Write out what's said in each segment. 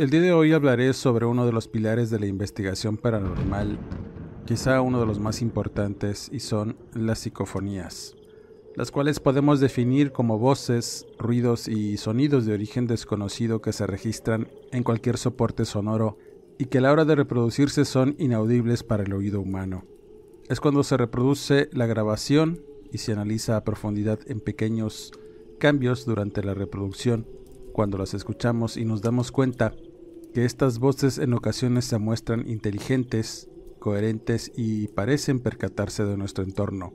El día de hoy hablaré sobre uno de los pilares de la investigación paranormal, quizá uno de los más importantes, y son las psicofonías, las cuales podemos definir como voces, ruidos y sonidos de origen desconocido que se registran en cualquier soporte sonoro y que a la hora de reproducirse son inaudibles para el oído humano. Es cuando se reproduce la grabación y se analiza a profundidad en pequeños cambios durante la reproducción, cuando las escuchamos y nos damos cuenta que estas voces en ocasiones se muestran inteligentes, coherentes y parecen percatarse de nuestro entorno.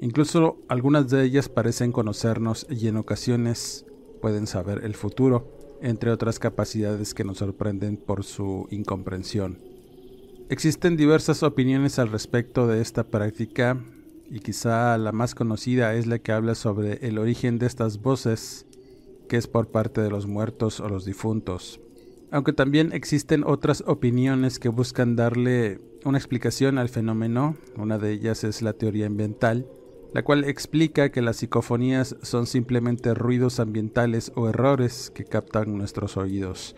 Incluso algunas de ellas parecen conocernos y en ocasiones pueden saber el futuro, entre otras capacidades que nos sorprenden por su incomprensión. Existen diversas opiniones al respecto de esta práctica y quizá la más conocida es la que habla sobre el origen de estas voces, que es por parte de los muertos o los difuntos aunque también existen otras opiniones que buscan darle una explicación al fenómeno, una de ellas es la teoría ambiental, la cual explica que las psicofonías son simplemente ruidos ambientales o errores que captan nuestros oídos.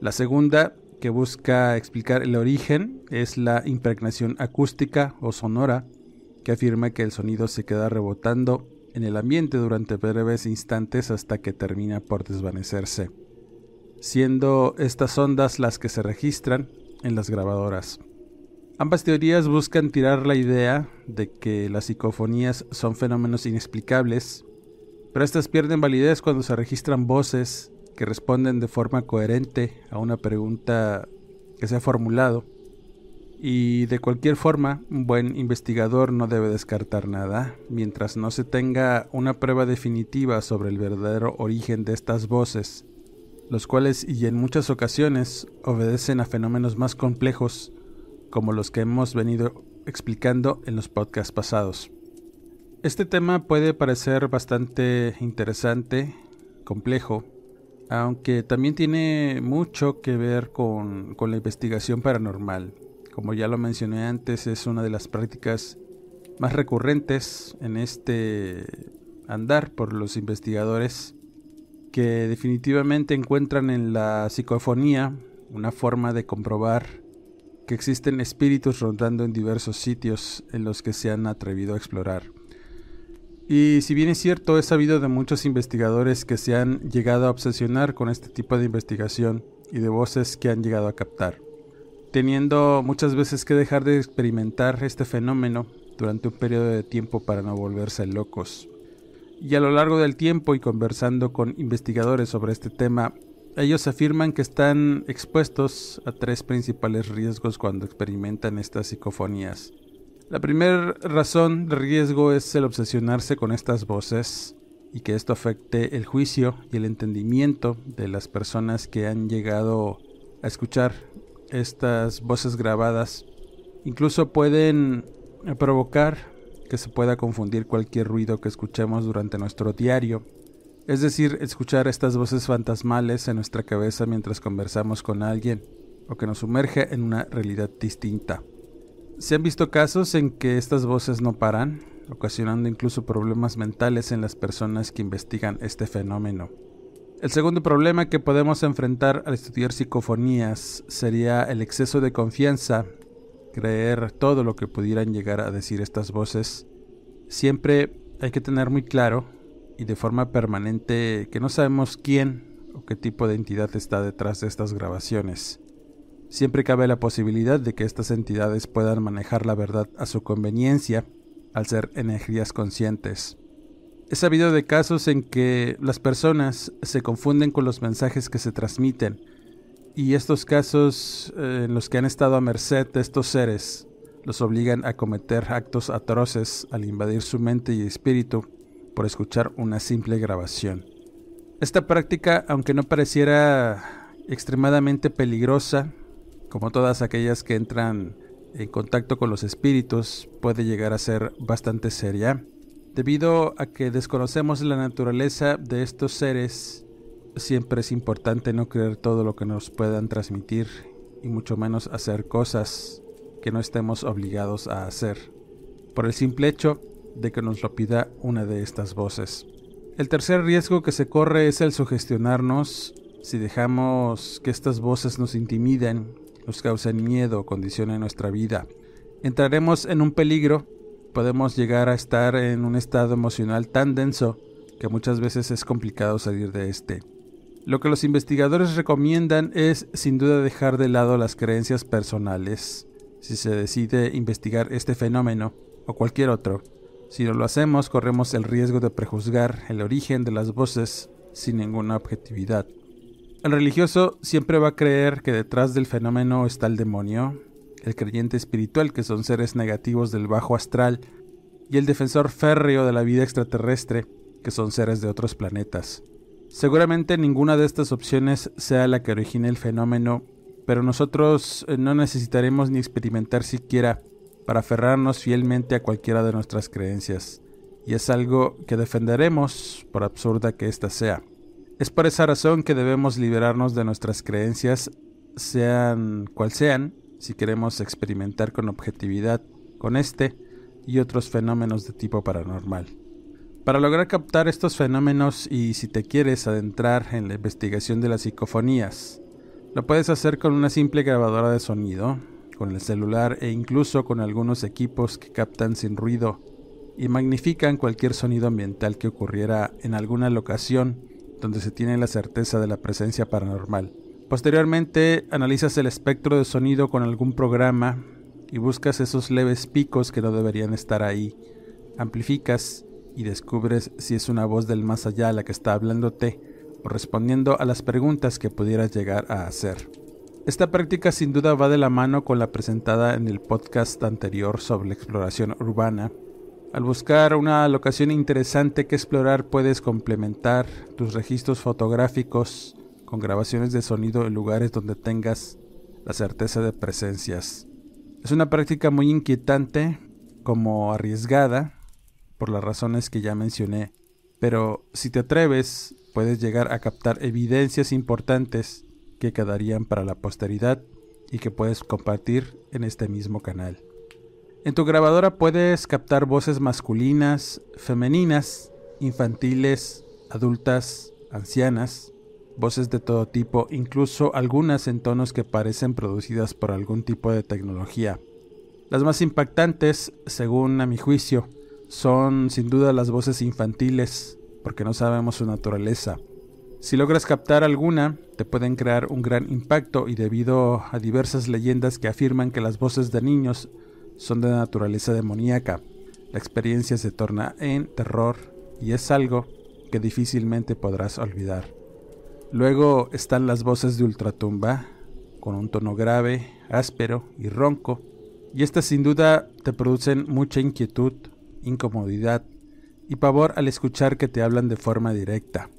La segunda, que busca explicar el origen, es la impregnación acústica o sonora, que afirma que el sonido se queda rebotando en el ambiente durante breves instantes hasta que termina por desvanecerse siendo estas ondas las que se registran en las grabadoras. Ambas teorías buscan tirar la idea de que las psicofonías son fenómenos inexplicables, pero estas pierden validez cuando se registran voces que responden de forma coherente a una pregunta que se ha formulado. Y de cualquier forma, un buen investigador no debe descartar nada mientras no se tenga una prueba definitiva sobre el verdadero origen de estas voces los cuales y en muchas ocasiones obedecen a fenómenos más complejos como los que hemos venido explicando en los podcasts pasados. Este tema puede parecer bastante interesante, complejo, aunque también tiene mucho que ver con, con, la investigación paranormal. Como ya lo mencioné antes, es una de las prácticas más recurrentes en este andar por los investigadores que definitivamente encuentran en la psicofonía una forma de comprobar que existen espíritus rondando en diversos sitios en los que se han atrevido a explorar. Y si bien es cierto, he sabido de muchos investigadores que se han llegado a obsesionar con este tipo de investigación y de voces que han llegado a captar, teniendo muchas veces que dejar de experimentar este fenómeno durante un periodo de tiempo para no volverse locos. Y a lo largo del tiempo y conversando con investigadores sobre este tema, ellos afirman que están expuestos a tres principales riesgos cuando experimentan estas psicofonías. La primera razón de riesgo es el obsesionarse con estas voces y que esto afecte el juicio y el entendimiento de las personas que han llegado a escuchar estas voces grabadas. Incluso pueden provocar que se pueda confundir cualquier ruido que escuchemos durante nuestro diario, es decir, escuchar estas voces fantasmales en nuestra cabeza mientras conversamos con alguien o que nos sumerge en una realidad distinta. Se han visto casos en que estas voces no paran, ocasionando incluso problemas mentales en las personas que investigan este fenómeno. El segundo problema que podemos enfrentar al estudiar psicofonías sería el exceso de confianza creer todo lo que pudieran llegar a decir estas voces, siempre hay que tener muy claro y de forma permanente que no sabemos quién o qué tipo de entidad está detrás de estas grabaciones. Siempre cabe la posibilidad de que estas entidades puedan manejar la verdad a su conveniencia al ser energías conscientes. He sabido de casos en que las personas se confunden con los mensajes que se transmiten y estos casos eh, en los que han estado a merced de estos seres los obligan a cometer actos atroces al invadir su mente y espíritu por escuchar una simple grabación. Esta práctica, aunque no pareciera extremadamente peligrosa, como todas aquellas que entran en contacto con los espíritus, puede llegar a ser bastante seria Debido a que desconocemos la naturaleza de estos seres, siempre es importante no creer todo lo que nos puedan transmitir y mucho menos hacer cosas que no estemos obligados a hacer, por el simple hecho de que nos lo pida una de estas voces. El tercer riesgo que se corre es el sugestionarnos si dejamos que estas voces nos intimiden, nos causen miedo condicionen nuestra vida. Entraremos en un peligro podemos llegar a estar en un estado emocional tan denso que muchas veces es complicado salir de este. Lo que los investigadores recomiendan es sin duda dejar de lado las creencias personales si se decide investigar este fenómeno o cualquier otro. Si no lo hacemos corremos el riesgo de prejuzgar el origen de las voces sin ninguna objetividad. El religioso siempre va a creer que detrás del fenómeno está el demonio, el creyente espiritual, que son seres negativos del bajo astral, y el defensor férreo de la vida extraterrestre, que son seres de otros planetas. Seguramente ninguna de estas opciones sea la que origine el fenómeno, pero nosotros eh, no necesitaremos ni experimentar siquiera para aferrarnos fielmente a cualquiera de nuestras creencias, y es algo que defenderemos, por absurda que ésta sea. Es por esa razón que debemos liberarnos de nuestras creencias, sean cual sean, si queremos experimentar con objetividad con este y otros fenómenos de tipo paranormal. Para lograr captar estos fenómenos y si te quieres adentrar en la investigación de las psicofonías, lo puedes hacer con una simple grabadora de sonido, con el celular e incluso con algunos equipos que captan sin ruido y magnifican cualquier sonido ambiental que ocurriera en alguna locación donde se tiene la certeza de la presencia paranormal. Posteriormente analizas el espectro de sonido con algún programa y buscas esos leves picos que no deberían estar ahí. Amplificas y descubres si es una voz del más allá la que está hablándote respondiendo a las preguntas que pudieras llegar a hacer. Esta práctica sin duda va de la mano con la presentada en el podcast anterior sobre la exploración urbana. Al buscar una locación interesante que explorar puedes complementar tus registros fotográficos con grabaciones de sonido en lugares donde tengas la certeza de presencias. Es una práctica muy inquietante, como arriesgada, por las razones que ya mencioné, pero si te atreves, puedes llegar a captar evidencias importantes que quedarían para la posteridad y que puedes compartir en este mismo canal. En tu grabadora puedes captar voces masculinas, femeninas, infantiles, adultas, ancianas, voces de todo tipo, incluso algunas en tonos que parecen producidas por algún tipo de tecnología. Las más impactantes, según a mi juicio, son sin duda las voces infantiles, porque no sabemos su naturaleza. Si logras captar alguna, te pueden crear un gran impacto y debido a diversas leyendas que afirman que las voces de niños son de naturaleza demoníaca, la experiencia se torna en terror y es algo que difícilmente podrás olvidar. Luego están las voces de ultratumba, con un tono grave, áspero y ronco, y estas sin duda te producen mucha inquietud, incomodidad y pavor al escuchar que te hablan de forma directa.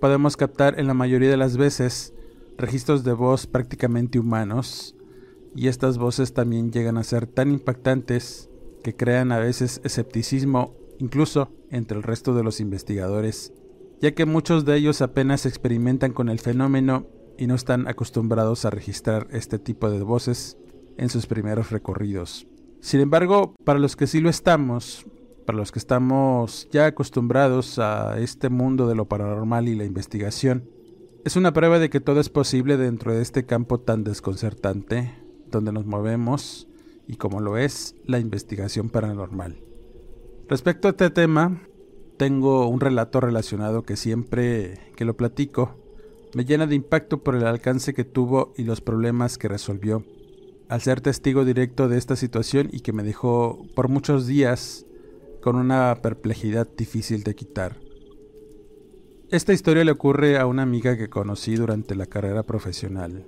Podemos captar en la mayoría de las veces registros de voz prácticamente humanos, y estas voces también llegan a ser tan impactantes que crean a veces escepticismo incluso entre el resto de los investigadores ya que muchos de ellos apenas experimentan con el fenómeno y no están acostumbrados a registrar este tipo de voces en sus primeros recorridos. Sin embargo, para los que sí lo estamos, para los que estamos ya acostumbrados a este mundo de lo paranormal y la investigación, es una prueba de que todo es posible dentro de este campo tan desconcertante donde nos movemos y como lo es la investigación paranormal. Respecto a este tema, tengo un relato relacionado que siempre que lo platico me llena de impacto por el alcance que tuvo y los problemas que resolvió. Al ser testigo directo de esta situación y que me dejó por muchos días con una perplejidad difícil de quitar. Esta historia le ocurre a una amiga que conocí durante la carrera profesional.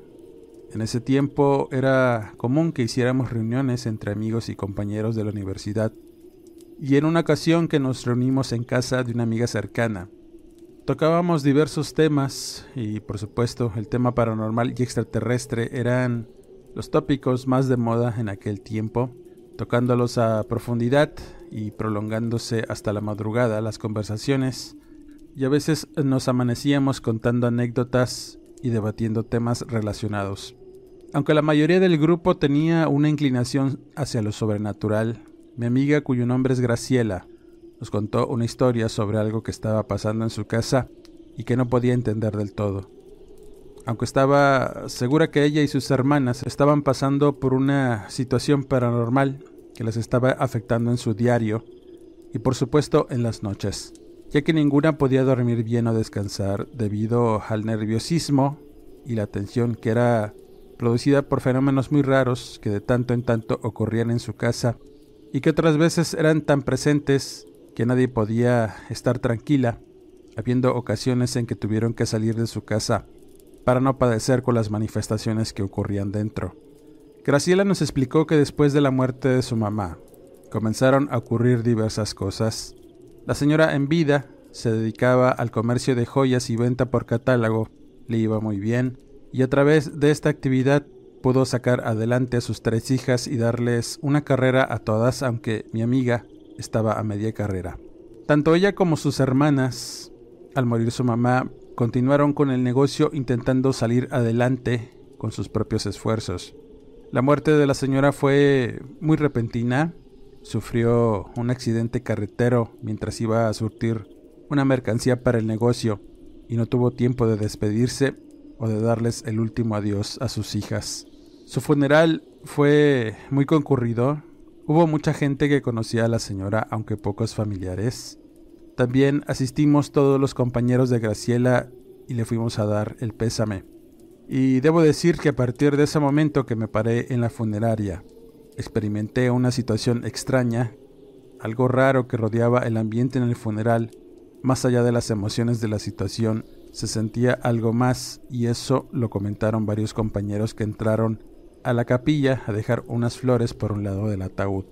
En ese tiempo era común que hiciéramos reuniones entre amigos y compañeros de la universidad, y en una ocasión que nos reunimos en casa de una amiga cercana, tocábamos diversos temas y por supuesto el tema paranormal y extraterrestre eran los tópicos más de moda en aquel tiempo, tocándolos a profundidad y prolongándose hasta la madrugada las conversaciones y a veces nos amanecíamos contando anécdotas y debatiendo temas relacionados. Aunque la mayoría del grupo tenía una inclinación hacia lo sobrenatural, mi amiga cuyo nombre es Graciela nos contó una historia sobre algo que estaba pasando en su casa y que no podía entender del todo. Aunque estaba segura que ella y sus hermanas estaban pasando por una situación paranormal que les estaba afectando en su diario y por supuesto en las noches ya que ninguna podía dormir bien o descansar debido al nerviosismo y la tensión que era producida por fenómenos muy raros que de tanto en tanto ocurrían en su casa y que otras veces eran tan presentes que nadie podía estar tranquila, habiendo ocasiones en que tuvieron que salir de su casa para no padecer con las manifestaciones que ocurrían dentro. Graciela nos explicó que después de la muerte de su mamá, comenzaron a ocurrir diversas cosas la señora en vida se dedicaba al comercio de joyas y venta por catálogo, le iba muy bien, y a través de esta actividad pudo sacar adelante a sus tres hijas y darles una carrera a todas, aunque mi amiga estaba a media carrera. Tanto ella como sus hermanas, al morir su mamá, continuaron con el negocio intentando salir adelante con sus propios esfuerzos. La muerte de la señora fue muy repentina, sufrió un accidente carretero mientras iba a surtir una mercancía para el negocio y no tuvo tiempo de despedirse o de darles el último adiós a sus hijas. Su funeral fue muy concurrido. Hubo mucha gente que conocía a la señora, aunque pocos familiares. También asistimos todos los compañeros de Graciela y le fuimos a dar el pésame. Y debo decir que a partir de ese momento que me paré en la funeraria experimenté una situación extraña, algo raro que rodeaba el ambiente en el funeral, más allá de las emociones de la situación, se sentía algo más y eso lo comentaron varios compañeros que entraron a la capilla a dejar unas flores por un lado del ataúd.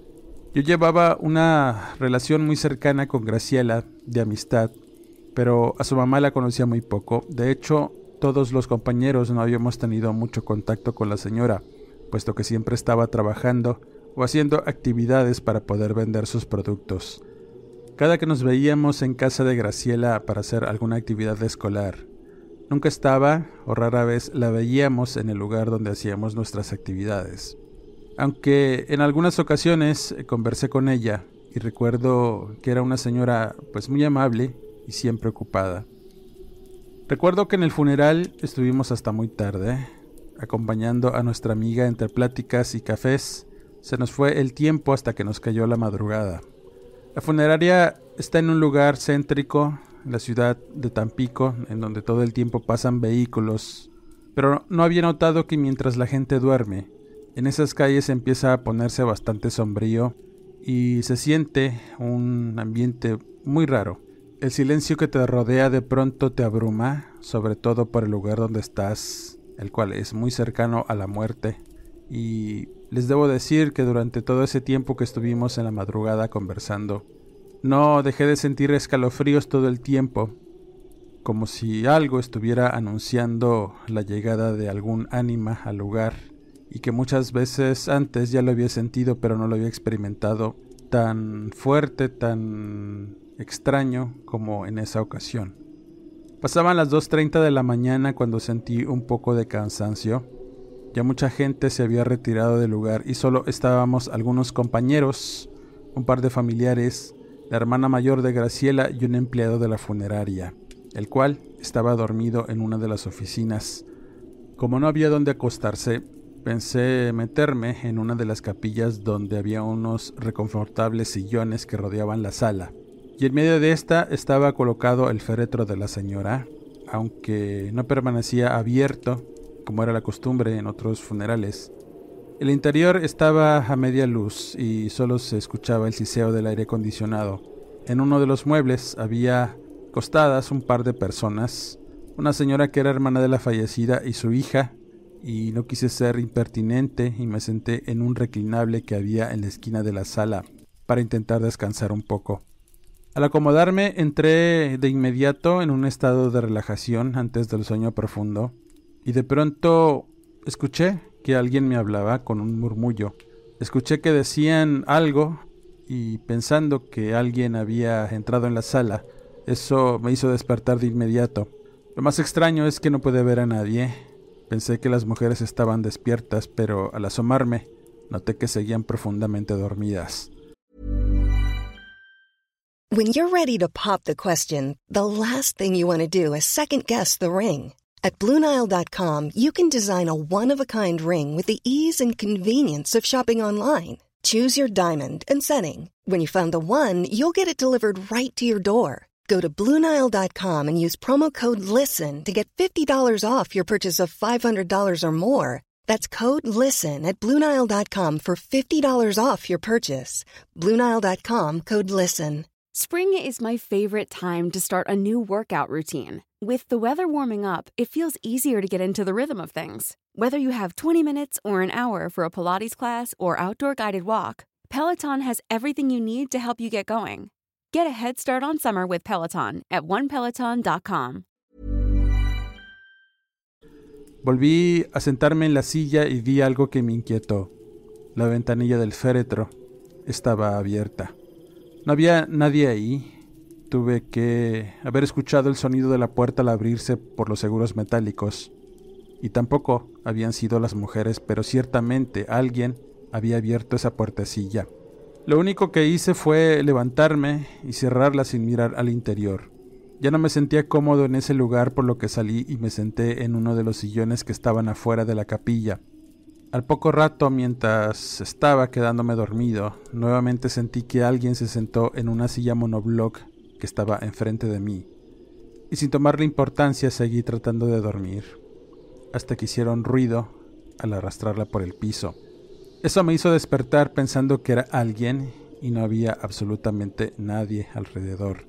Yo llevaba una relación muy cercana con Graciela, de amistad, pero a su mamá la conocía muy poco. De hecho, todos los compañeros no habíamos tenido mucho contacto con la señora puesto que siempre estaba trabajando o haciendo actividades para poder vender sus productos. Cada que nos veíamos en casa de Graciela para hacer alguna actividad escolar, nunca estaba o rara vez la veíamos en el lugar donde hacíamos nuestras actividades. Aunque en algunas ocasiones eh, conversé con ella y recuerdo que era una señora pues muy amable y siempre ocupada. Recuerdo que en el funeral estuvimos hasta muy tarde, acompañando a nuestra amiga entre pláticas y cafés, se nos fue el tiempo hasta que nos cayó la madrugada. La funeraria está en un lugar céntrico, en la ciudad de Tampico, en donde todo el tiempo pasan vehículos, pero no había notado que mientras la gente duerme, en esas calles empieza a ponerse bastante sombrío y se siente un ambiente muy raro. El silencio que te rodea de pronto te abruma, sobre todo por el lugar donde estás el cual es muy cercano a la muerte. Y les debo decir que durante todo ese tiempo que estuvimos en la madrugada conversando, no dejé de sentir escalofríos todo el tiempo, como si algo estuviera anunciando la llegada de algún ánima al lugar, y que muchas veces antes ya lo había sentido pero no lo había experimentado tan fuerte, tan extraño como en esa ocasión. Pasaban las 2.30 de la mañana cuando sentí un poco de cansancio. Ya mucha gente se había retirado del lugar y solo estábamos algunos compañeros, un par de familiares, la hermana mayor de Graciela y un empleado de la funeraria, el cual estaba dormido en una de las oficinas. Como no había dónde acostarse, pensé meterme en una de las capillas donde había unos reconfortables sillones que rodeaban la sala y en medio de esta estaba colocado el féretro de la señora, aunque no permanecía abierto como era la costumbre en otros funerales. El interior estaba a media luz y solo se escuchaba el siseo del aire acondicionado. En uno de los muebles había costadas un par de personas, una señora que era hermana de la fallecida y su hija, y no quise ser impertinente y me senté en un reclinable que había en la esquina de la sala para intentar descansar un poco. Al acomodarme entré de inmediato en un estado de relajación antes del sueño profundo y de pronto escuché que alguien me hablaba con un murmullo. Escuché que decían algo y pensando que alguien había entrado en la sala, eso me hizo despertar de inmediato. Lo más extraño es que no pude ver a nadie. Pensé que las mujeres estaban despiertas, pero al asomarme, noté que seguían profundamente dormidas. When you're ready to pop the question, the last thing you want to do is second guess the ring. At Bluenile.com, you can design a one-of-a-kind ring with the ease and convenience of shopping online. Choose your diamond and setting. When you find the one, you'll get it delivered right to your door. Go to Bluenile.com and use promo code LISTEN to get $50 off your purchase of $500 or more. That's code LISTEN at Bluenile.com for $50 off your purchase. Bluenile.com code LISTEN. Spring is my favorite time to start a new workout routine. With the weather warming up, it feels easier to get into the rhythm of things. Whether you have 20 minutes or an hour for a Pilates class or outdoor guided walk, Peloton has everything you need to help you get going. Get a head start on summer with Peloton at onepeloton.com. Volví a sentarme en la silla y vi algo que me inquietó. La ventanilla del féretro estaba abierta. No había nadie ahí, Tuve que haber escuchado el sonido de la puerta al abrirse por los seguros metálicos. Y tampoco habían sido las mujeres, pero ciertamente alguien había abierto esa puertecilla. Lo único que hice fue levantarme y cerrarla sin mirar al interior. Ya no me sentía cómodo en ese lugar por lo que salí y me senté en uno de los sillones que estaban afuera de la capilla. Al poco rato, mientras estaba quedándome dormido, nuevamente sentí que alguien se sentó en una silla monobloc que estaba enfrente de mí, y sin tomarle importancia seguí tratando de dormir, hasta que hicieron ruido al arrastrarla por el piso. Eso me hizo despertar pensando que era alguien y no había absolutamente nadie alrededor.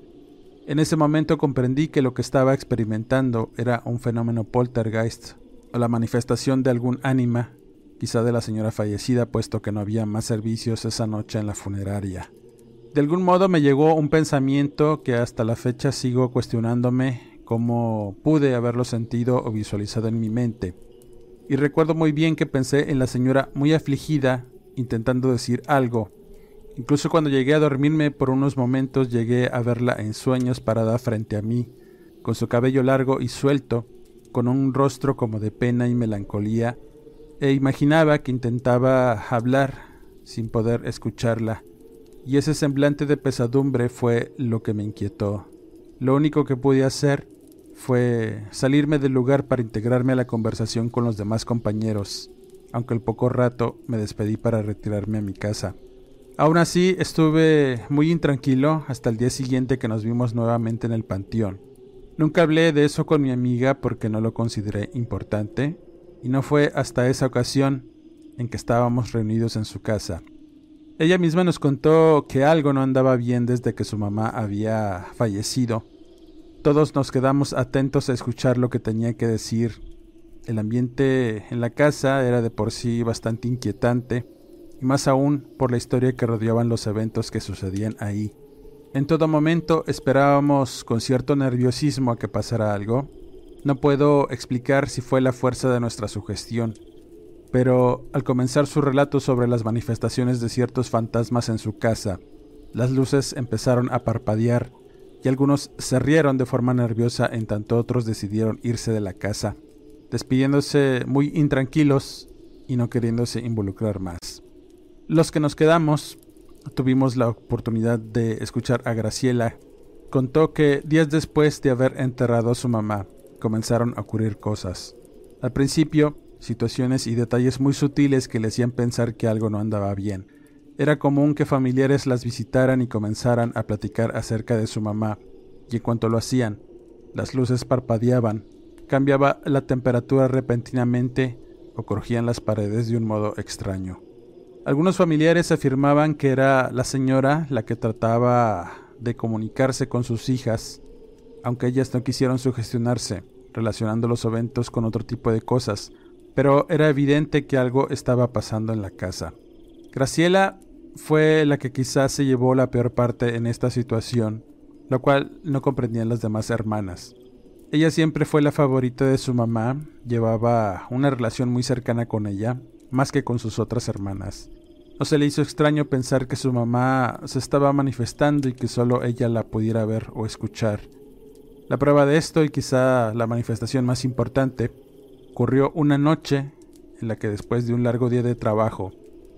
En ese momento comprendí que lo que estaba experimentando era un fenómeno poltergeist o la manifestación de algún ánima, quizá de la señora fallecida, puesto que no había más servicios esa noche en la funeraria. De algún modo me llegó un pensamiento que hasta la fecha sigo cuestionándome cómo pude haberlo sentido o visualizado en mi mente. Y recuerdo muy bien que pensé en la señora muy afligida, intentando decir algo. Incluso cuando llegué a dormirme por unos momentos llegué a verla en sueños parada frente a mí, con su cabello largo y suelto, con un rostro como de pena y melancolía, e imaginaba que intentaba hablar sin poder escucharla y ese semblante de pesadumbre fue lo que me inquietó. Lo único que pude hacer fue salirme del lugar para integrarme a la conversación con los demás compañeros, aunque al poco rato me despedí para retirarme a mi casa. Aún así estuve muy intranquilo hasta el día siguiente que nos vimos nuevamente en el panteón. Nunca hablé de eso con mi amiga porque no lo consideré importante, y no fue hasta esa ocasión en que estábamos reunidos en su casa ella misma nos contó que algo no andaba bien desde que su mamá había fallecido. Todos nos quedamos atentos a escuchar lo que tenía que decir. El ambiente en la casa era de por sí bastante inquietante, y más aún por la historia que rodeaban los eventos que sucedían ahí. En todo momento esperábamos con cierto nerviosismo a que pasara algo. No puedo explicar si fue la fuerza de nuestra sugestión pero al comenzar su relato sobre las manifestaciones de ciertos fantasmas en su casa, las luces empezaron a parpadear y algunos se rieron de forma nerviosa en tanto otros decidieron irse de la casa, despidiéndose muy intranquilos y no queriéndose involucrar más. Los que nos quedamos tuvimos la oportunidad de escuchar a Graciela. Contó que días después de haber enterrado a su mamá, comenzaron a ocurrir cosas. Al principio, situaciones y detalles muy sutiles que le hacían pensar que algo no andaba bien. Era común que familiares las visitaran y comenzaran a platicar acerca de su mamá, y en cuanto lo hacían, las luces parpadeaban, cambiaba la temperatura repentinamente o crujían las paredes de un modo extraño. Algunos familiares afirmaban que era la señora la que trataba de comunicarse con sus hijas, aunque ellas no quisieron sugestionarse, relacionando los eventos con otro tipo de cosas, pero era evidente que algo estaba pasando en la casa. Graciela fue la que quizás se llevó la peor parte en esta situación, lo cual no comprendían las demás hermanas. Ella siempre fue la favorita de su mamá, llevaba una relación muy cercana con ella, más que con sus otras hermanas. No se le hizo extraño pensar que su mamá se estaba manifestando y que solo ella la pudiera ver o escuchar. La prueba de esto, y quizá la manifestación más importante, ocurrió una noche en la que después de un largo día de trabajo,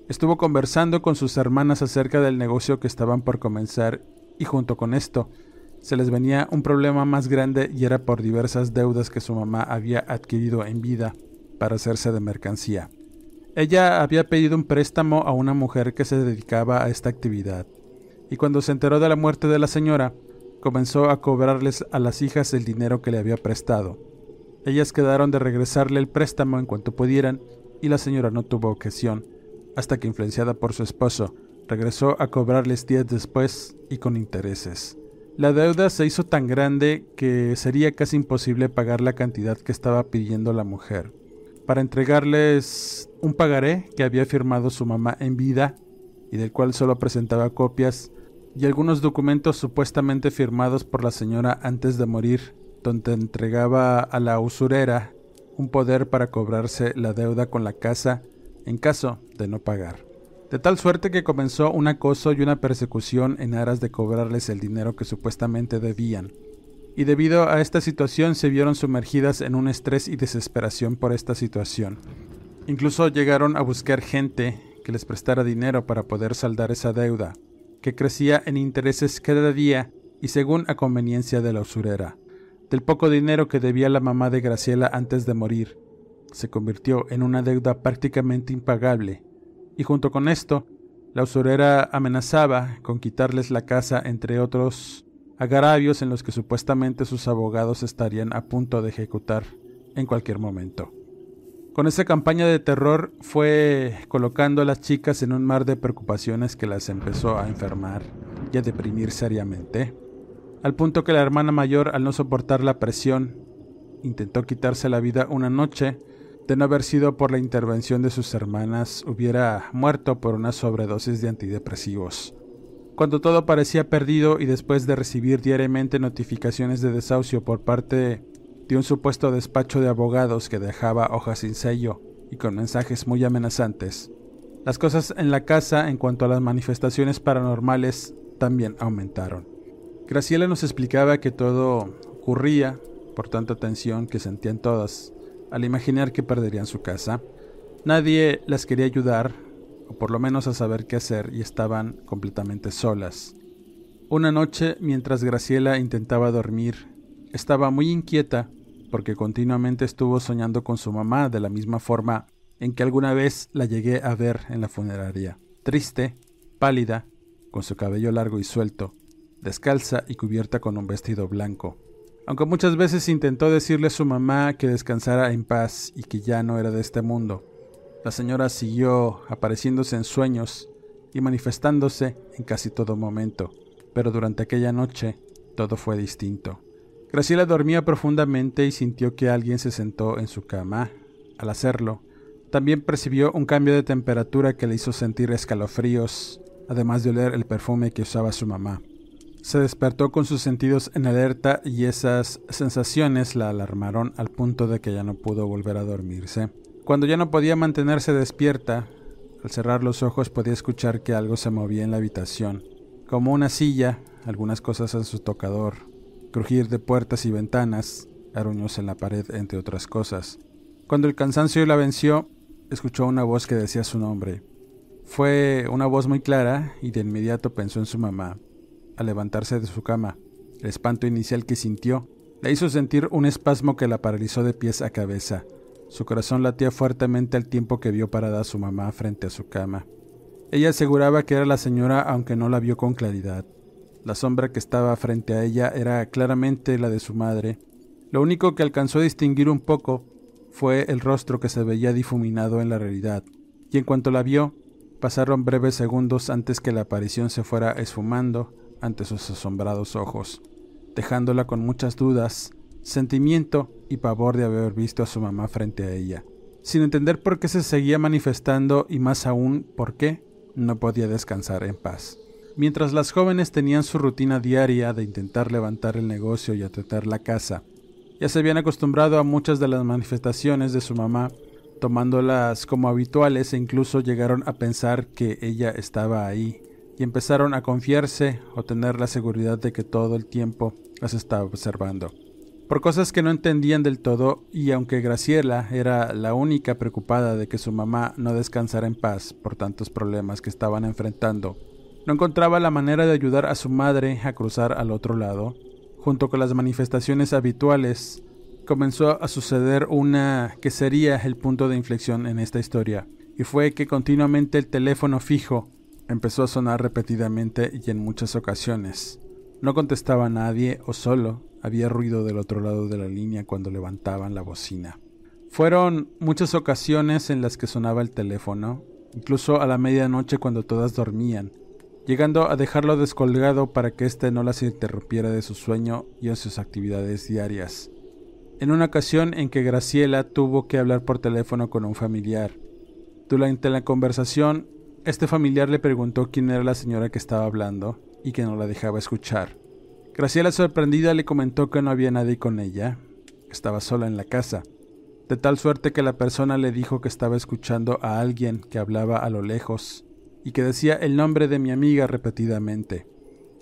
estuvo conversando con sus hermanas acerca del negocio que estaban por comenzar y junto con esto, se les venía un problema más grande y era por diversas deudas que su mamá había adquirido en vida para hacerse de mercancía. Ella había pedido un préstamo a una mujer que se dedicaba a esta actividad, y cuando se enteró de la muerte de la señora, comenzó a cobrarles a las hijas el dinero que le había prestado. Ellas quedaron de regresarle el préstamo en cuanto pudieran, y la señora no tuvo ocasión, hasta que influenciada por su esposo, regresó a cobrarles días después y con intereses. La deuda se hizo tan grande que sería casi imposible pagar la cantidad que estaba pidiendo la mujer. Para entregarles un pagaré que había firmado su mamá en vida y del cual solo presentaba copias, y algunos documentos supuestamente firmados por la señora antes de morir, donde entregaba a la usurera un poder para cobrarse la deuda con la casa en caso de no pagar de tal suerte que comenzó un acoso y una persecución en aras de cobrarles el dinero que supuestamente debían. Y debido a esta situación se vieron sumergidas en un estrés y desesperación por esta situación. Incluso llegaron a buscar gente que les prestara dinero para poder saldar esa deuda, que crecía en intereses cada día y según a conveniencia de la usurera. Del poco dinero que debía la mamá de Graciela antes de morir, se convirtió en una deuda prácticamente impagable y junto con esto, la usurera amenazaba con quitarles la casa, entre otros agravios en los que supuestamente sus abogados estarían a punto de ejecutar en cualquier momento. Con esa campaña de terror fue colocando a las chicas en un mar de preocupaciones que las empezó a enfermar y a deprimir seriamente, al punto que la hermana mayor, al no soportar la presión, intentó quitarse la vida una noche de no haber sido por la intervención de sus hermanas, hubiera muerto por una sobredosis de antidepresivos. Cuando todo parecía perdido y después de recibir diariamente notificaciones de desahucio por parte de un supuesto despacho de abogados que dejaba hojas sin sello y con mensajes muy amenazantes, las cosas en la casa en cuanto a las manifestaciones paranormales también aumentaron. Graciela nos explicaba que todo ocurría por tanta tensión que sentían todas al imaginar que perderían su casa. Nadie las quería ayudar, o por lo menos a saber qué hacer, y estaban completamente solas. Una noche, mientras Graciela intentaba dormir, estaba muy inquieta porque continuamente estuvo soñando con su mamá de la misma forma en que alguna vez la llegué a ver en la funeraria, triste, pálida, con su cabello largo y suelto, descalza y cubierta con un vestido blanco aunque muchas veces intentó decirle a su mamá que descansara en paz y que ya no era de este mundo. La señora siguió apareciéndose en sueños y manifestándose en casi todo momento, pero durante aquella noche todo fue distinto. Graciela dormía profundamente y sintió que alguien se sentó en su cama. Al hacerlo, también percibió un cambio de temperatura que le hizo sentir escalofríos, además de oler el perfume que usaba su mamá. Se despertó con sus sentidos en alerta y esas sensaciones la alarmaron al punto de que ya no pudo volver a dormirse. Cuando ya no podía mantenerse despierta, al cerrar los ojos podía escuchar que algo se movía en la habitación, como una silla, algunas cosas en su tocador, crujir de puertas y ventanas, aruños en la pared, entre otras cosas. Cuando el cansancio la venció, escuchó una voz que decía su nombre. Fue una voz muy clara y de inmediato pensó en su mamá levantarse de su cama. El espanto inicial que sintió le hizo sentir un espasmo que la paralizó de pies a cabeza. Su corazón latía fuertemente al tiempo que vio parada a su mamá frente a su cama. Ella aseguraba que era la señora aunque no la vio con claridad. La sombra que estaba frente a ella era claramente la de su madre. Lo único que alcanzó a distinguir un poco fue el rostro que se veía difuminado en la realidad, y en cuanto la vio, pasaron breves segundos antes que la aparición se fuera esfumando ante sus asombrados ojos, dejándola con muchas dudas, sentimiento y pavor de haber visto a su mamá frente a ella. Sin entender por qué se seguía manifestando y más aún por qué, no podía descansar en paz. Mientras las jóvenes tenían su rutina diaria de intentar levantar el negocio y atender la casa, ya se habían acostumbrado a muchas de las manifestaciones de su mamá, tomándolas como habituales e incluso llegaron a pensar que ella estaba ahí, y empezaron a confiarse o tener la seguridad de que todo el tiempo las estaba observando. Por cosas que no entendían del todo, y aunque Graciela era la única preocupada de que su mamá no descansara en paz por tantos problemas que estaban enfrentando, no encontraba la manera de ayudar a su madre a cruzar al otro lado, junto con las manifestaciones habituales, comenzó a suceder una que sería el punto de inflexión en esta historia, y fue que continuamente el teléfono fijo empezó a sonar repetidamente y en muchas ocasiones. No contestaba nadie o solo había ruido del otro lado de la línea cuando levantaban la bocina. Fueron muchas ocasiones en las que sonaba el teléfono, incluso a la medianoche cuando todas dormían, llegando a dejarlo descolgado para que éste no las interrumpiera de su sueño y en sus actividades diarias. En una ocasión en que Graciela tuvo que hablar por teléfono con un familiar. Durante la conversación, este familiar le preguntó quién era la señora que estaba hablando y que no la dejaba escuchar. Graciela sorprendida le comentó que no había nadie con ella, estaba sola en la casa, de tal suerte que la persona le dijo que estaba escuchando a alguien que hablaba a lo lejos y que decía el nombre de mi amiga repetidamente.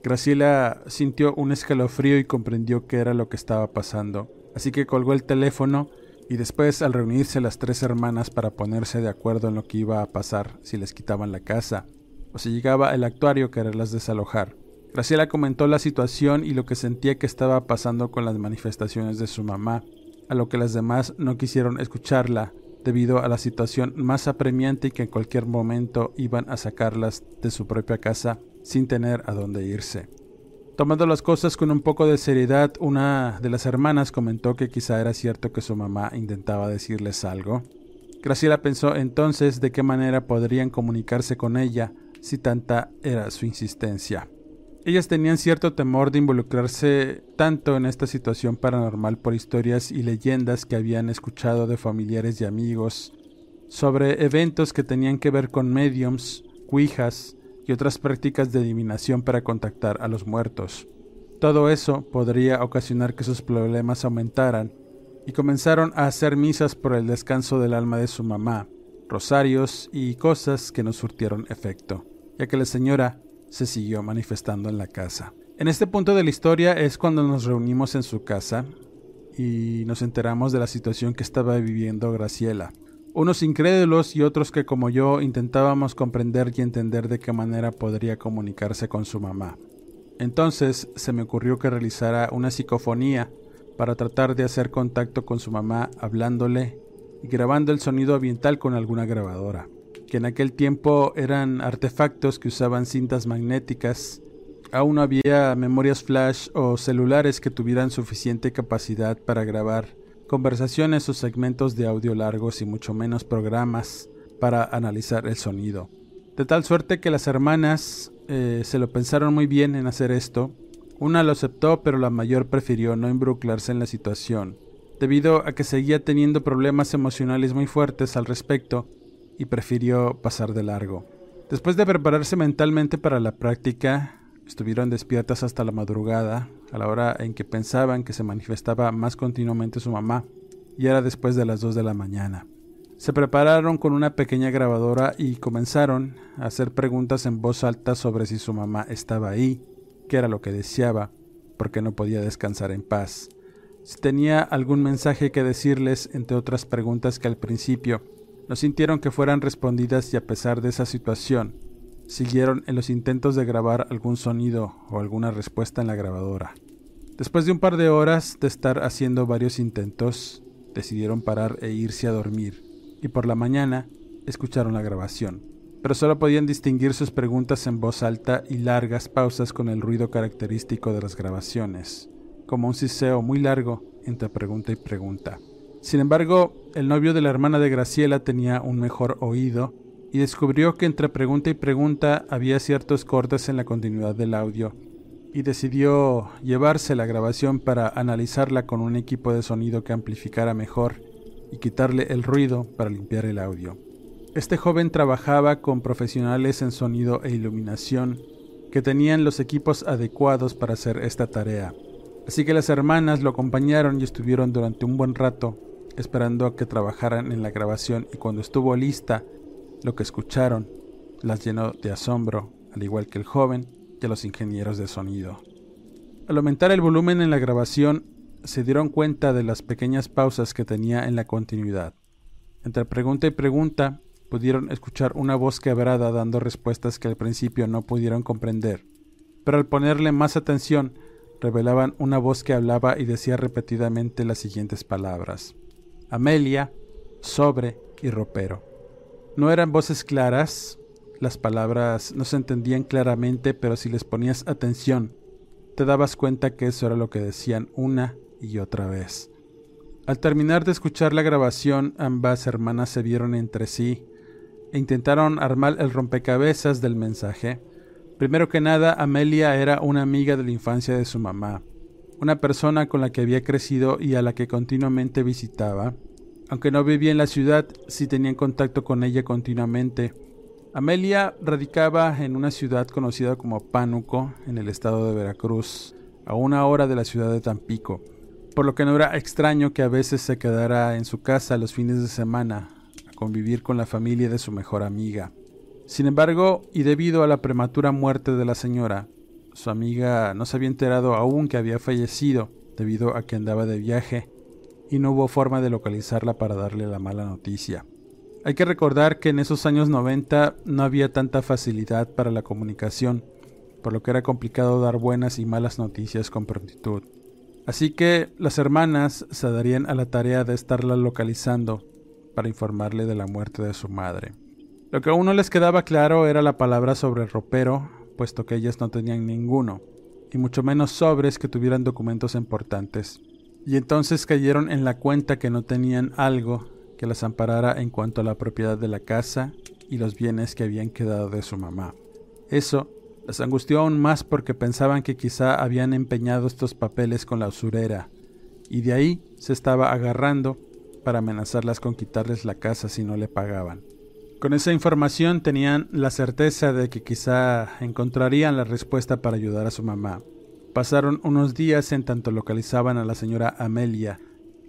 Graciela sintió un escalofrío y comprendió qué era lo que estaba pasando, así que colgó el teléfono y después al reunirse las tres hermanas para ponerse de acuerdo en lo que iba a pasar si les quitaban la casa o si llegaba el actuario a quererlas desalojar. Graciela comentó la situación y lo que sentía que estaba pasando con las manifestaciones de su mamá, a lo que las demás no quisieron escucharla debido a la situación más apremiante y que en cualquier momento iban a sacarlas de su propia casa sin tener a dónde irse. Tomando las cosas con un poco de seriedad, una de las hermanas comentó que quizá era cierto que su mamá intentaba decirles algo. Graciela pensó entonces de qué manera podrían comunicarse con ella si tanta era su insistencia. Ellas tenían cierto temor de involucrarse tanto en esta situación paranormal por historias y leyendas que habían escuchado de familiares y amigos, sobre eventos que tenían que ver con mediums, cuijas y otras prácticas de adivinación para contactar a los muertos. Todo eso podría ocasionar que sus problemas aumentaran, y comenzaron a hacer misas por el descanso del alma de su mamá, rosarios y cosas que no surtieron efecto, ya que la señora se siguió manifestando en la casa. En este punto de la historia es cuando nos reunimos en su casa y nos enteramos de la situación que estaba viviendo Graciela. Unos incrédulos y otros que como yo intentábamos comprender y entender de qué manera podría comunicarse con su mamá. Entonces se me ocurrió que realizara una psicofonía para tratar de hacer contacto con su mamá hablándole y grabando el sonido ambiental con alguna grabadora que en aquel tiempo eran artefactos que usaban cintas magnéticas. Aún no había memorias flash o celulares que tuvieran suficiente capacidad para grabar conversaciones o segmentos de audio largos y mucho menos programas para analizar el sonido. De tal suerte que las hermanas eh, se lo pensaron muy bien en hacer esto. Una lo aceptó, pero la mayor prefirió no involucrarse en la situación, debido a que seguía teniendo problemas emocionales muy fuertes al respecto y prefirió pasar de largo. Después de prepararse mentalmente para la práctica, estuvieron despiertas hasta la madrugada, a la hora en que pensaban que se manifestaba más continuamente su mamá, y era después de las 2 de la mañana. Se prepararon con una pequeña grabadora y comenzaron a hacer preguntas en voz alta sobre si su mamá estaba ahí, qué era lo que deseaba, porque no podía descansar en paz, si tenía algún mensaje que decirles, entre otras preguntas que al principio no sintieron que fueran respondidas y a pesar de esa situación, siguieron en los intentos de grabar algún sonido o alguna respuesta en la grabadora. Después de un par de horas de estar haciendo varios intentos, decidieron parar e irse a dormir, y por la mañana escucharon la grabación, pero solo podían distinguir sus preguntas en voz alta y largas pausas con el ruido característico de las grabaciones, como un siseo muy largo entre pregunta y pregunta. Sin embargo, el novio de la hermana de Graciela tenía un mejor oído y descubrió que entre pregunta y pregunta había ciertos cortes en la continuidad del audio y decidió llevarse la grabación para analizarla con un equipo de sonido que amplificara mejor y quitarle el ruido para limpiar el audio. Este joven trabajaba con profesionales en sonido e iluminación que tenían los equipos adecuados para hacer esta tarea. Así que las hermanas lo acompañaron y estuvieron durante un buen rato esperando a que trabajaran en la grabación y cuando estuvo lista, lo que escucharon las llenó de asombro, al igual que el joven de los ingenieros de sonido. Al aumentar el volumen en la grabación, se dieron cuenta de las pequeñas pausas que tenía en la continuidad. Entre pregunta y pregunta, pudieron escuchar una voz quebrada dando respuestas que al principio no pudieron comprender, pero al ponerle más atención, revelaban una voz que hablaba y decía repetidamente las siguientes palabras. Amelia, sobre y ropero. No eran voces claras, las palabras no se entendían claramente, pero si les ponías atención, te dabas cuenta que eso era lo que decían una y otra vez. Al terminar de escuchar la grabación, ambas hermanas se vieron entre sí e intentaron armar el rompecabezas del mensaje. Primero que nada, Amelia era una amiga de la infancia de su mamá, una persona con la que había crecido y a la que continuamente visitaba. Aunque no vivía en la ciudad, sí tenía contacto con ella continuamente Amelia radicaba en una ciudad conocida como Pánuco, en el estado de Veracruz, a una hora de la ciudad de Tampico, por lo que no era extraño que a veces se quedara en su casa los fines de semana a convivir con la familia de su mejor amiga. Sin embargo, y debido a la prematura muerte de la señora, su amiga no se había enterado aún que había fallecido debido a que andaba de viaje y no hubo forma de localizarla para darle la mala noticia. Hay que recordar que en esos años 90 no había tanta facilidad para la comunicación, por lo que era complicado dar buenas y malas noticias con prontitud. Así que las hermanas se darían a la tarea de estarla localizando para informarle de la muerte de su madre. Lo que aún no les quedaba claro era la palabra sobre el ropero, puesto que ellas no tenían ninguno, y mucho menos sobres que tuvieran documentos importantes. Y entonces cayeron en la cuenta que no tenían algo que las amparara en cuanto a la propiedad de la casa y los bienes que habían quedado de su mamá. Eso las angustió aún más porque pensaban que quizá habían empeñado estos papeles con la usurera, y de ahí se estaba agarrando para amenazarlas con quitarles la casa si no le pagaban. Con esa información tenían la certeza de que quizá encontrarían la respuesta para ayudar a su mamá. Pasaron unos días en tanto localizaban a la señora Amelia,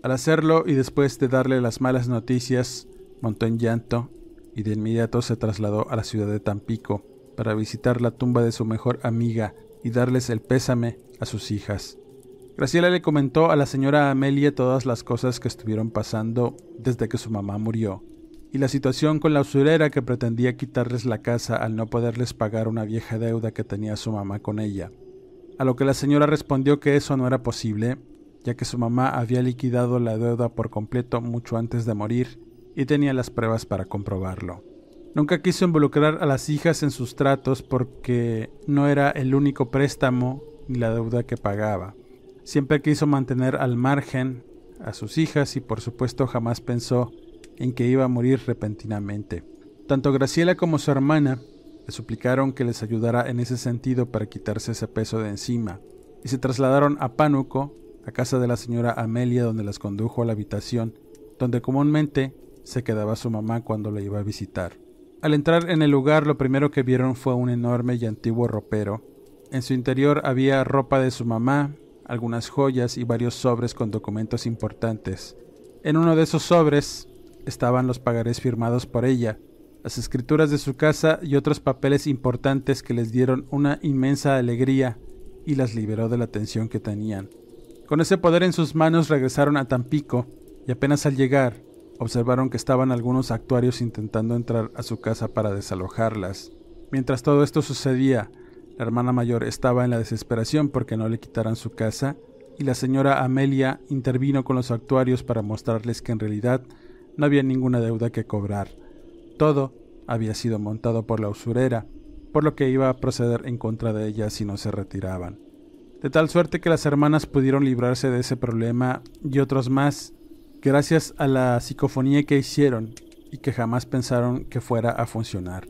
al hacerlo y después de darle las malas noticias, montó en llanto y de inmediato se trasladó a la ciudad de Tampico para visitar la tumba de su mejor amiga y darles el pésame a sus hijas. Graciela le comentó a la señora Amelia todas las cosas que estuvieron pasando desde que su mamá murió, y la situación con la usurera que pretendía quitarles la casa al no poderles pagar una vieja deuda que tenía su mamá con ella. A lo que la señora respondió que eso no era posible ya que su mamá había liquidado la deuda por completo mucho antes de morir y tenía las pruebas para comprobarlo. Nunca quiso involucrar a las hijas en sus tratos porque no era el único préstamo ni la deuda que pagaba. Siempre quiso mantener al margen a sus hijas y por supuesto jamás pensó en que iba a morir repentinamente. Tanto Graciela como su hermana le suplicaron que les ayudara en ese sentido para quitarse ese peso de encima, y se trasladaron a Pánuco, a casa de la señora Amelia donde las condujo a la habitación, donde comúnmente se quedaba su mamá cuando la iba a visitar. Al entrar en el lugar lo primero que vieron fue un enorme y antiguo ropero. En su interior había ropa de su mamá, algunas joyas y varios sobres con documentos importantes. En uno de esos sobres estaban los pagarés firmados por ella, las escrituras de su casa y otros papeles importantes que les dieron una inmensa alegría y las liberó de la tensión que tenían. Con ese poder en sus manos regresaron a Tampico y apenas al llegar observaron que estaban algunos actuarios intentando entrar a su casa para desalojarlas. Mientras todo esto sucedía, la hermana mayor estaba en la desesperación porque no le quitaran su casa y la señora Amelia intervino con los actuarios para mostrarles que en realidad no había ninguna deuda que cobrar. Todo había sido montado por la usurera, por lo que iba a proceder en contra de ella si no se retiraban de tal suerte que las hermanas pudieron librarse de ese problema y otros más gracias a la psicofonía que hicieron y que jamás pensaron que fuera a funcionar.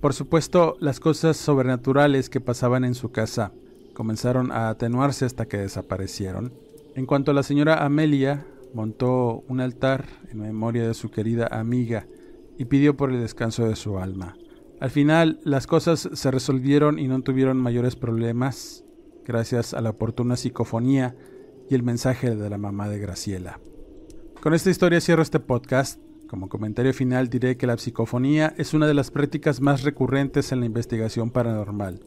Por supuesto, las cosas sobrenaturales que pasaban en su casa comenzaron a atenuarse hasta que desaparecieron. En cuanto a la señora Amelia, montó un altar en memoria de su querida amiga y pidió por el descanso de su alma. Al final las cosas se resolvieron y no tuvieron mayores problemas gracias a la oportuna psicofonía y el mensaje de la mamá de Graciela. Con esta historia cierro este podcast. Como comentario final diré que la psicofonía es una de las prácticas más recurrentes en la investigación paranormal.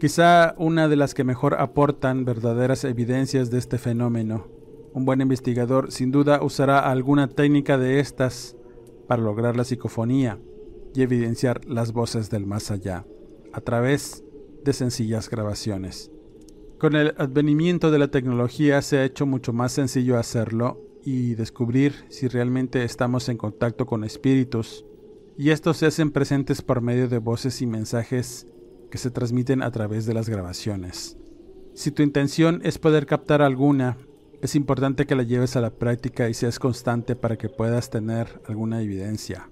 Quizá una de las que mejor aportan verdaderas evidencias de este fenómeno. Un buen investigador sin duda usará alguna técnica de estas para lograr la psicofonía y evidenciar las voces del más allá, a través de sencillas grabaciones. Con el advenimiento de la tecnología se ha hecho mucho más sencillo hacerlo y descubrir si realmente estamos en contacto con espíritus, y estos se hacen presentes por medio de voces y mensajes que se transmiten a través de las grabaciones. Si tu intención es poder captar alguna, es importante que la lleves a la práctica y seas constante para que puedas tener alguna evidencia.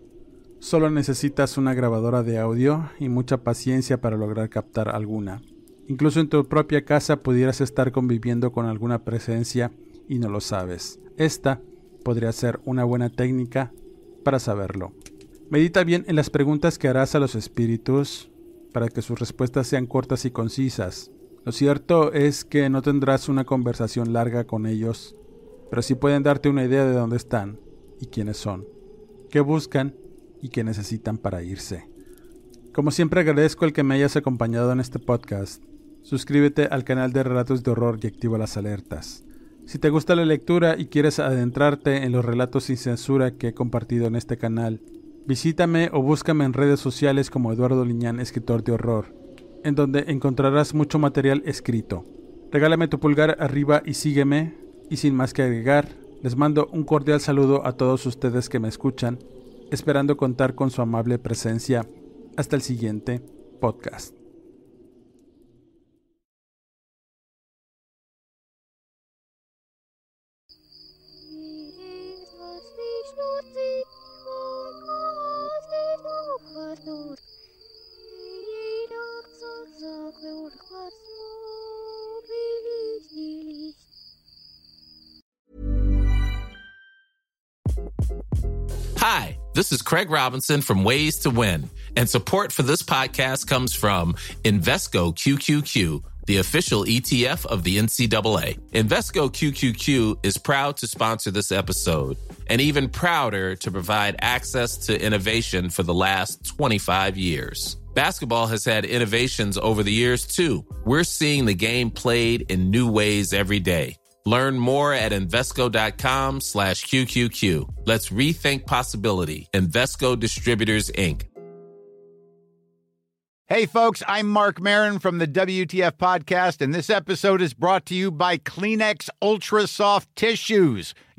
Solo necesitas una grabadora de audio y mucha paciencia para lograr captar alguna. Incluso en tu propia casa pudieras estar conviviendo con alguna presencia y no lo sabes. Esta podría ser una buena técnica para saberlo. Medita bien en las preguntas que harás a los espíritus para que sus respuestas sean cortas y concisas. Lo cierto es que no tendrás una conversación larga con ellos, pero sí pueden darte una idea de dónde están y quiénes son, qué buscan y que necesitan para irse. Como siempre agradezco el que me hayas acompañado en este podcast. Suscríbete al canal de Relatos de Horror y activa las alertas. Si te gusta la lectura y quieres adentrarte en los relatos sin censura que he compartido en este canal, visítame o búscame en redes sociales como Eduardo Liñán, escritor de horror, en donde encontrarás mucho material escrito. Regálame tu pulgar arriba y sígueme, y sin más que agregar, les mando un cordial saludo a todos ustedes que me escuchan esperando contar con su amable presencia. Hasta el siguiente podcast. Hi, this is Craig Robinson from Ways to Win, and support for this podcast comes from Invesco QQQ, the official ETF of the NCAA. Invesco QQQ is proud to sponsor this episode and even prouder to provide access to innovation for the last 25 years. Basketball has had innovations over the years too. We're seeing the game played in new ways every day. Learn more at Invesco.com slash QQQ. Let's rethink possibility. Investco Distributors, Inc. Hey, folks, I'm Mark Marin from the WTF Podcast, and this episode is brought to you by Kleenex Ultra Soft Tissues